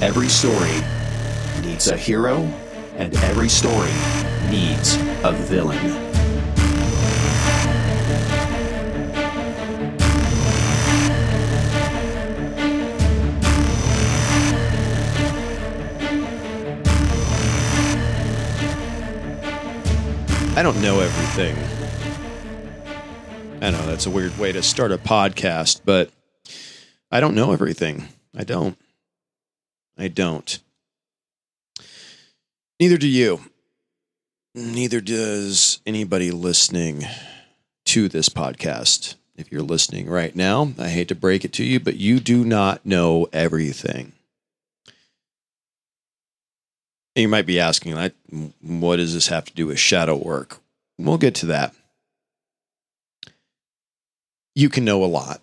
Every story needs a hero, and every story needs a villain. I don't know everything. I know that's a weird way to start a podcast, but I don't know everything. I don't. I don't. Neither do you. Neither does anybody listening to this podcast. If you're listening right now, I hate to break it to you, but you do not know everything. And you might be asking, what does this have to do with shadow work? We'll get to that. You can know a lot.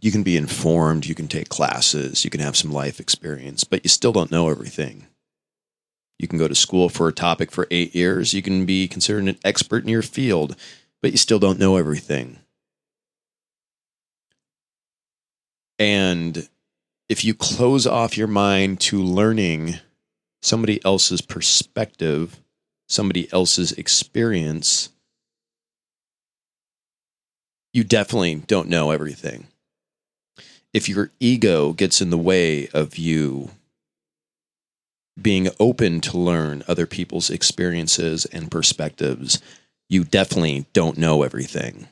You can be informed. You can take classes. You can have some life experience, but you still don't know everything. You can go to school for a topic for eight years. You can be considered an expert in your field, but you still don't know everything. And if you close off your mind to learning somebody else's perspective, somebody else's experience, you definitely don't know everything. If your ego gets in the way of you being open to learn other people's experiences and perspectives, you definitely don't know everything.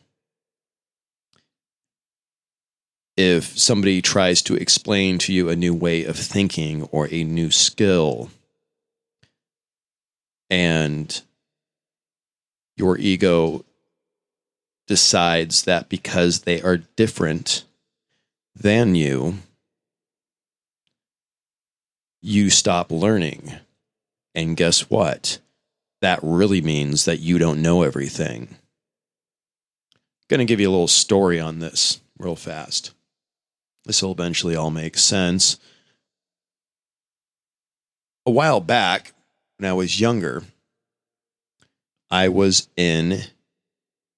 If somebody tries to explain to you a new way of thinking or a new skill, and your ego decides that because they are different than you, you stop learning. And guess what? That really means that you don't know everything. Going to give you a little story on this real fast. This will eventually all make sense. A while back, when I was younger, I was in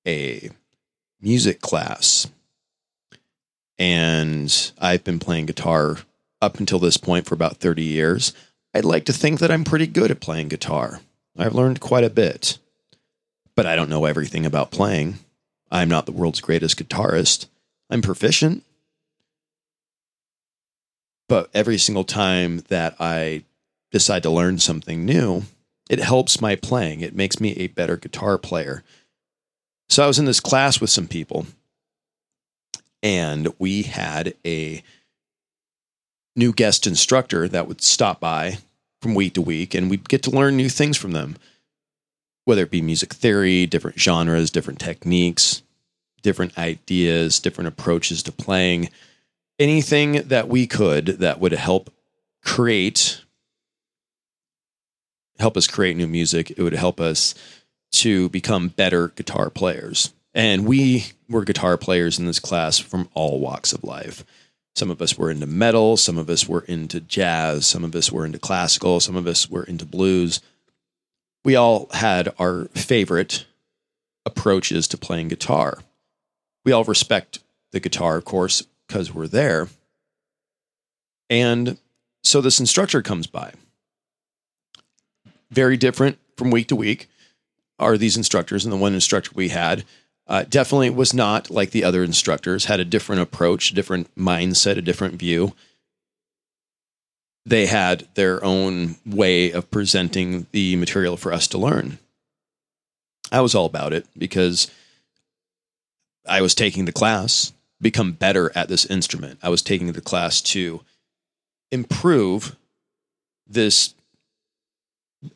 a music class. And I've been playing guitar up until this point for about 30 years. I'd like to think that I'm pretty good at playing guitar. I've learned quite a bit, but I don't know everything about playing. I'm not the world's greatest guitarist. I'm proficient. But every single time that I decide to learn something new, it helps my playing. It makes me a better guitar player. So I was in this class with some people, and we had a new guest instructor that would stop by from week to week, and we'd get to learn new things from them, whether it be music theory, different genres, different techniques, different ideas, different approaches to playing, anything that we could that would help create help us create new music. It would help us to become better guitar players. And we were guitar players in this class from all walks of life. Some of us were into metal, some of us were into jazz, some of us were into classical, some of us were into blues. We all had our favorite approaches to playing guitar. We all respect the guitar, of course, because we're there. And so this instructor comes by. Very different from week to week are these instructors, and the one instructor we had uh, definitely was not like the other instructors, had a different approach, different mindset, a different view. They had their own way of presenting the material for us to learn. I was all about it because I was taking the class, become better at this instrument. I was taking the class to improve this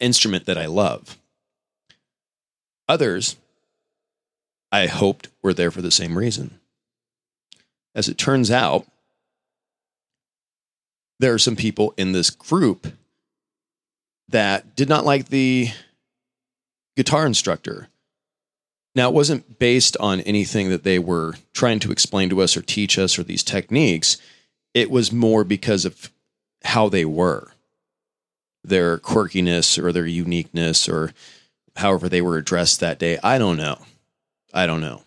instrument that I love. Others, I hoped, were there for the same reason. As it turns out, there are some people in this group that did not like the guitar instructor. Now, it wasn't based on anything that they were trying to explain to us or teach us or these techniques. It was more because of how they were, their quirkiness or their uniqueness or however they were addressed that day. I don't know. I don't know.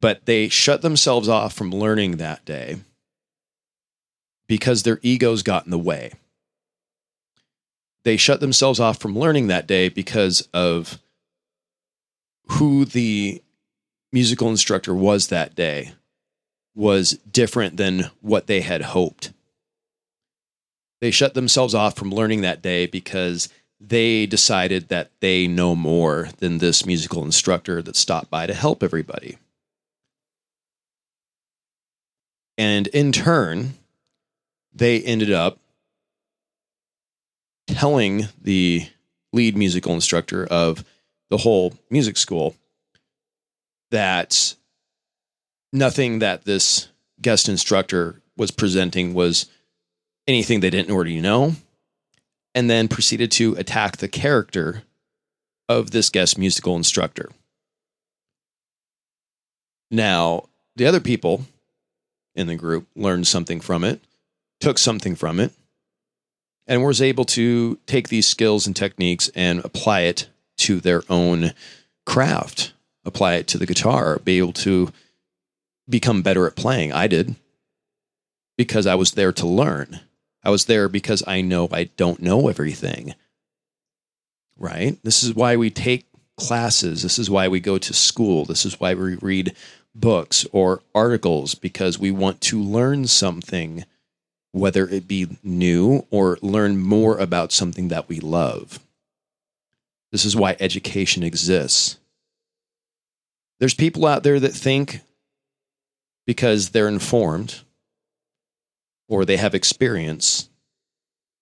But they shut themselves off from learning that day because their egos got in the way. They shut themselves off from learning that day because of who the musical instructor was that day was different than what they had hoped. They shut themselves off from learning that day because they decided that they know more than this musical instructor that stopped by to help everybody. And in turn, they ended up telling the lead musical instructor of the whole music school that nothing that this guest instructor was presenting was anything they didn't already know, and then proceeded to attack the character of this guest musical instructor. Now, the other people in the group learned something from it, took something from it, and was able to take these skills and techniques and apply it to their own craft, apply it to the guitar, be able to become better at playing. I did because I was there to learn. I was there because I know I don't know everything. Right? This is why we take classes. This is why we go to school. This is why we read books or articles because we want to learn something, whether it be new or learn more about something that we love. This is why education exists. There's people out there that think because they're informed or they have experience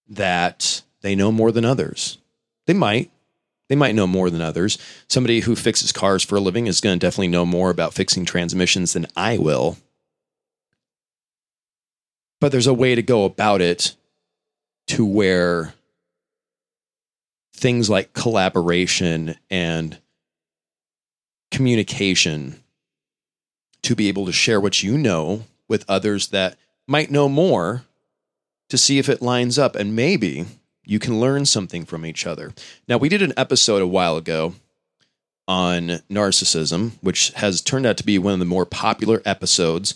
that they know more than others. They might. They might know more than others. Somebody who fixes cars for a living is going to definitely know more about fixing transmissions than I will. But there's a way to go about it to where things like collaboration and communication to be able to share what you know with others that might know more to see if it lines up and maybe you can learn something from each other. Now, we did an episode a while ago on narcissism, which has turned out to be one of the more popular episodes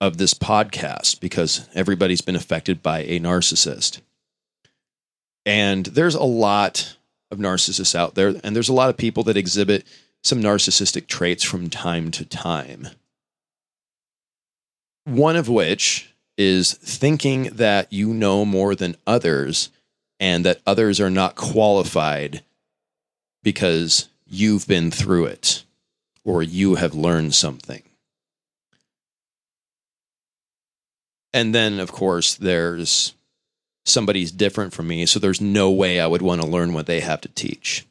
of this podcast because everybody's been affected by a narcissist. And there's a lot of narcissists out there, and there's a lot of people that exhibit some narcissistic traits from time to time. One of which is thinking that you know more than others and that others are not qualified because you've been through it or you have learned something. And then, of course, there's somebody's different from me, so there's no way I would want to learn what they have to teach.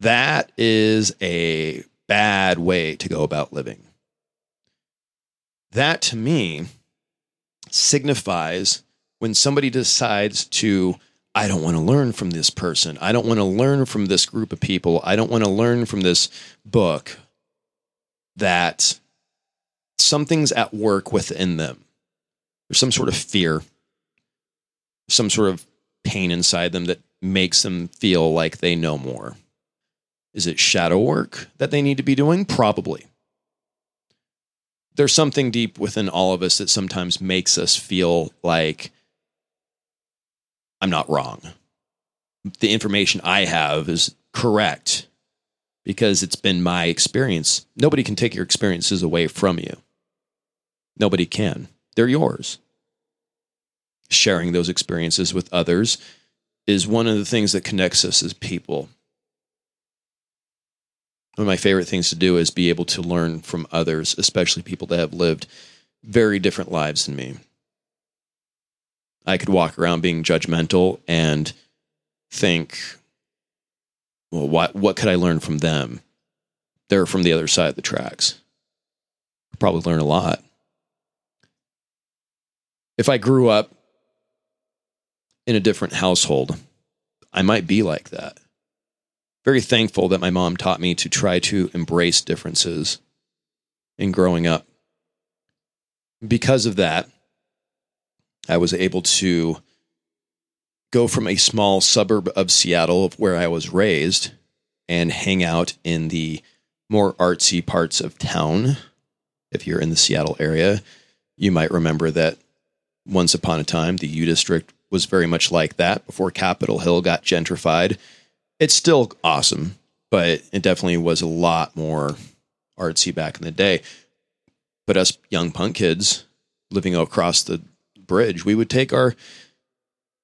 That is a bad way to go about living. That to me signifies when somebody decides to, I don't want to learn from this person. I don't want to learn from this group of people. I don't want to learn from this book, that something's at work within them. There's some sort of fear, some sort of pain inside them that makes them feel like they know more. Is it shadow work that they need to be doing? Probably there's something deep within all of us that sometimes makes us feel like I'm not wrong. The information I have is correct because it's been my experience. Nobody can take your experiences away from you. Nobody can. They're yours. Sharing those experiences with others is one of the things that connects us as people one of my favorite things to do is be able to learn from others, especially people that have lived very different lives than me. I could walk around being judgmental and think, well, what, what could I learn from them? They're from the other side of the tracks. I'd probably learn a lot. If I grew up in a different household, I might be like that very thankful that my mom taught me to try to embrace differences in growing up. Because of that, I was able to go from a small suburb of Seattle, of where I was raised, and hang out in the more artsy parts of town. If you're in the Seattle area, You might remember that once upon a time, the U District was very much like that before Capitol Hill got gentrified. It's still awesome, but it definitely was a lot more artsy back in the day. But us young punk kids living across the bridge, we would take our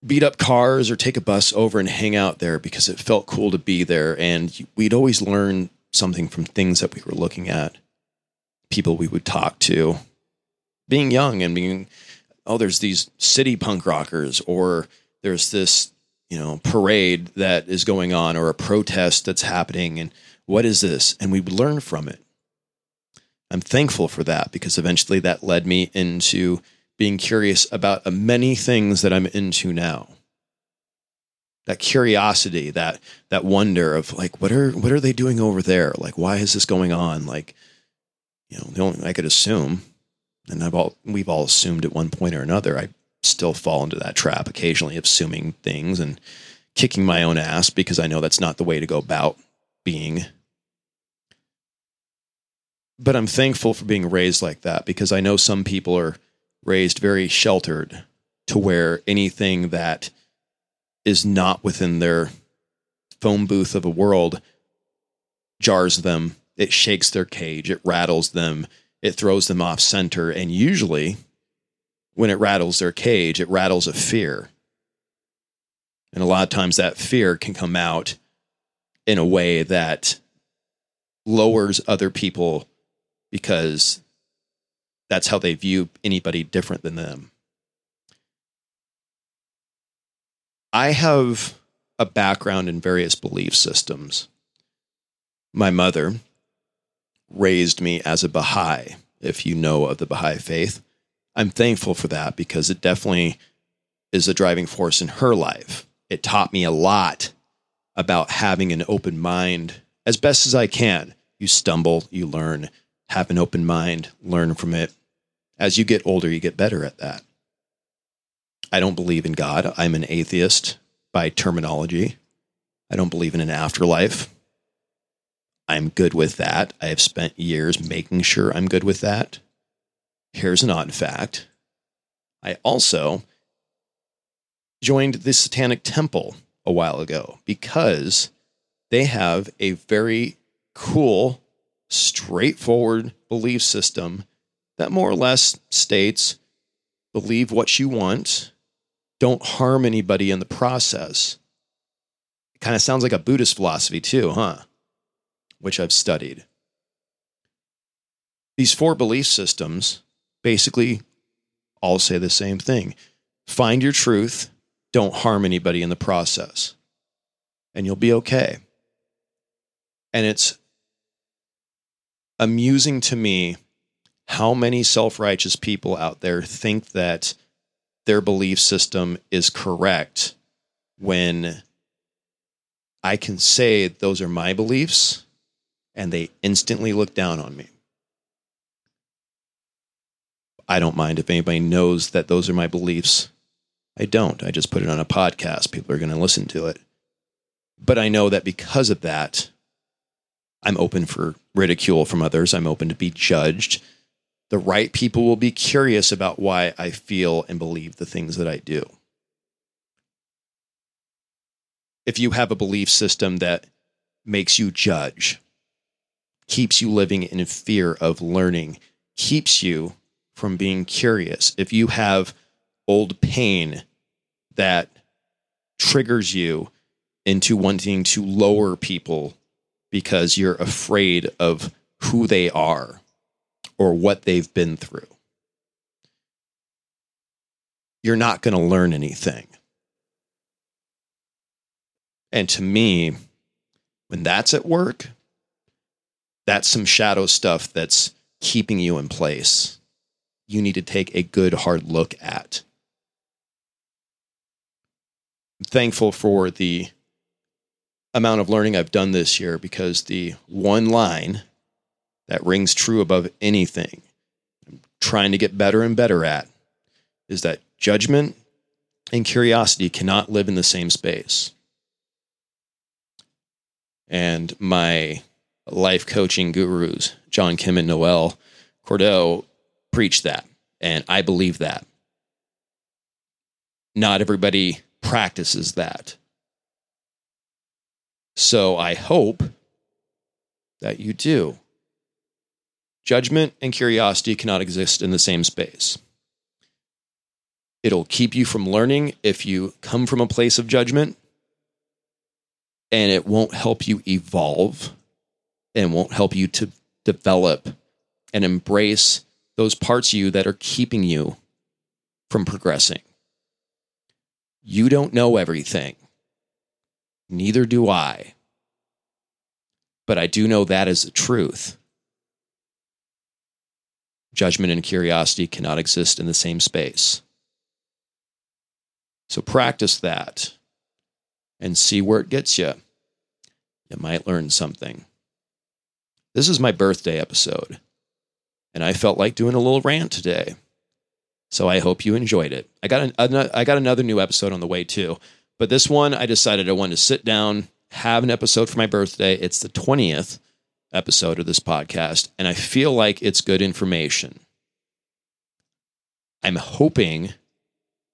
beat up cars or take a bus over and hang out there because it felt cool to be there. And we'd always learn something from things that we were looking at, people we would talk to, being young and being, oh, there's these city punk rockers, or there's this, you know, parade that is going on, or a protest that's happening. And what is this? And we learn from it. I'm thankful for that because eventually that led me into being curious about many things that I'm into now. That curiosity, that that wonder of like, what are what are they doing over there? Like, why is this going on? Like, you know, the only I could assume, and I've all we've all assumed at one point or another. I still fall into that trap occasionally, assuming things and kicking my own ass because I know that's not the way to go about being. But I'm thankful for being raised like that because I know some people are raised very sheltered to where anything that is not within their phone booth of a world jars them. It shakes their cage. It rattles them. It throws them off center. And usually, when it rattles their cage, it rattles a fear. And a lot of times that fear can come out in a way that lowers other people because that's how they view anybody different than them. I have a background in various belief systems. My mother raised me as a Baha'i, if you know of the Baha'i faith. I'm thankful for that because it definitely is a driving force in her life. It taught me a lot about having an open mind as best as I can. You stumble, you learn, have an open mind, learn from it. As you get older, you get better at that. I don't believe in God. I'm an atheist by terminology. I don't believe in an afterlife. I'm good with that. I have spent years making sure I'm good with that. Here's an odd fact I also joined the Satanic Temple a while ago because they have a very cool straightforward belief system that more or less states believe what you want, don't harm anybody in the process. It kind of sounds like a Buddhist philosophy, too, huh? Which I've studied. These four belief systems basically all say the same thing find your truth, don't harm anybody in the process, and you'll be okay. And it's amusing to me how many self righteous people out there think that their belief system is correct when I can say those are my beliefs and they instantly look down on me. I don't mind if anybody knows that those are my beliefs. I don't. I just put it on a podcast. People are going to listen to it. But I know that because of that, I'm open for ridicule from others. I'm open to be judged. The right people will be curious about why I feel and believe the things that I do. If you have a belief system that makes you judge, keeps you living in fear of learning, keeps you from being curious, if you have old pain that triggers you into wanting to lower people because you're afraid of who they are or what they've been through. You're not going to learn anything. And to me, when that's at work, that's some shadow stuff that's keeping you in place. You need to take a good hard look at. I'm thankful for the amount of learning I've done this year because the one line that rings true above anything I'm trying to get better and better at is that judgment and curiosity cannot live in the same space. And my life coaching gurus, John Kim and Noelle Cordeaux, preach that. And I believe that. Not everybody practices that. So I hope that you do. Judgment and curiosity cannot exist in the same space. It'll keep you from learning if you come from a place of judgment, and it won't help you evolve and won't help you to develop and embrace those parts of you that are keeping you from progressing. You don't know everything. Neither do I. But I do know that is the truth. Judgment and curiosity cannot exist in the same space. So practice that and see where it gets you. You might learn something. This is my birthday episode, and I felt like doing a little rant today. So I hope you enjoyed it. I got an, I got another new episode on the way too, but this one I decided I wanted to sit down, have an episode for my birthday. It's the 20th episode of this podcast, and I feel like it's good information. I'm hoping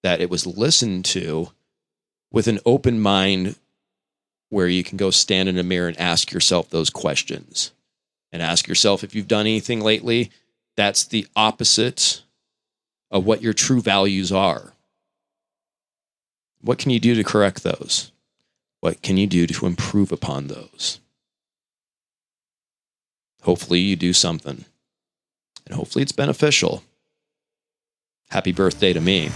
that it was listened to with an open mind where you can go stand in a mirror and ask yourself those questions and ask yourself if you've done anything lately that's the opposite of what your true values are. What can you do to correct those? What can you do to improve upon those? Hopefully, you do something, and hopefully, it's beneficial. Happy birthday to me.